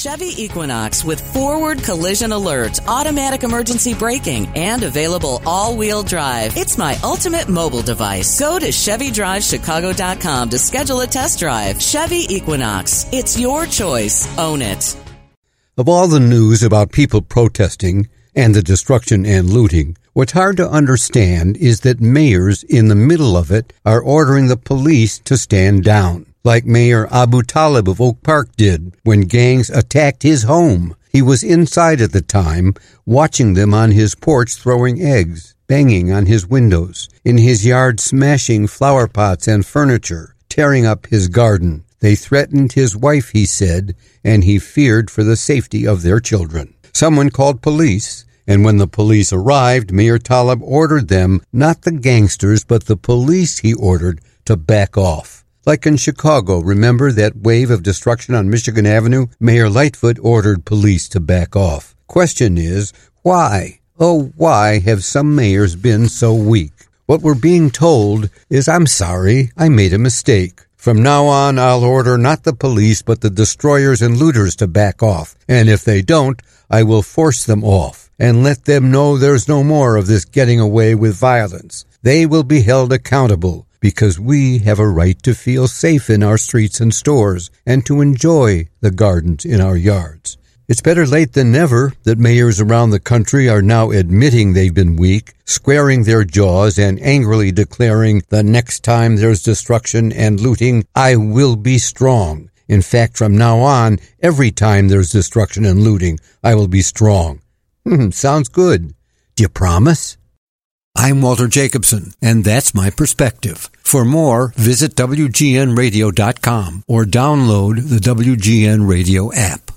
Chevy Equinox with forward collision alert, automatic emergency braking, and available all-wheel drive. It's my ultimate mobile device. Go to ChevyDriveChicago.com to schedule a test drive. Chevy Equinox. It's your choice. Own it. Of all the news about people protesting and the destruction and looting, what's hard to understand is that mayors in the middle of it are ordering the police to stand down, like Mayor Abu-Taleb of Oak Park did when gangs attacked his home. He was inside at the time, watching them on his porch throwing eggs, banging on his windows, in his yard smashing flower pots and furniture, tearing up his garden. They threatened his wife, he said, and he feared for the safety of their children. Someone called police, and when the police arrived, Mayor Taleb ordered them, not the gangsters, but the police he ordered, to back off. Like in Chicago, remember that wave of destruction on Michigan Avenue? Mayor Lightfoot ordered police to back off. Question is, why? Oh, why have some mayors been so weak? What we're being told is, I'm sorry, I made a mistake. From now on, I'll order not the police, but the destroyers and looters to back off. And if they don't, I will force them off and let them know there's no more of this getting away with violence. They will be held accountable because we have a right to feel safe in our streets and stores and to enjoy the gardens in our yards. It's better late than never that mayors around the country are now admitting they've been weak, squaring their jaws, and angrily declaring the next time there's destruction and looting, I will be strong. In fact, from now on, every time there's destruction and looting, I will be strong. Hmm, sounds good. Do you promise? I'm Walter Jacobson, and that's my perspective. For more, visit WGNradio.com or download the WGN Radio app.